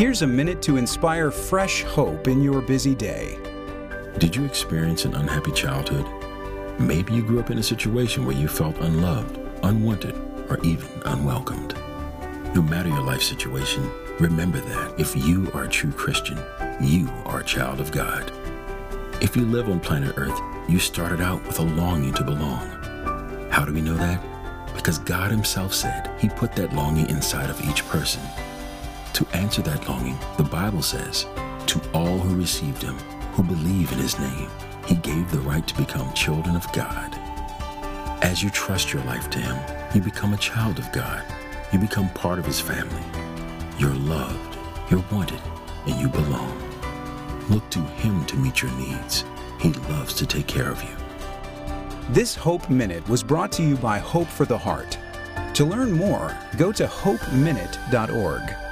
Here's a minute to inspire fresh hope in your busy day. Did you experience an unhappy childhood? Maybe you grew up in a situation where you felt unloved, unwanted, or even unwelcomed. No matter your life situation, remember that if you are a true Christian, you are a child of God. If you live on planet Earth, you started out with a longing to belong. How do we know that? Because God Himself said He put that longing inside of each person. To answer that longing, the Bible says, To all who received Him, who believe in His name, He gave the right to become children of God. As you trust your life to Him, you become a child of God you become part of his family. You're loved, you're wanted, and you belong. Look to him to meet your needs. He loves to take care of you. This Hope Minute was brought to you by Hope for the Heart. To learn more, go to hopeminute.org.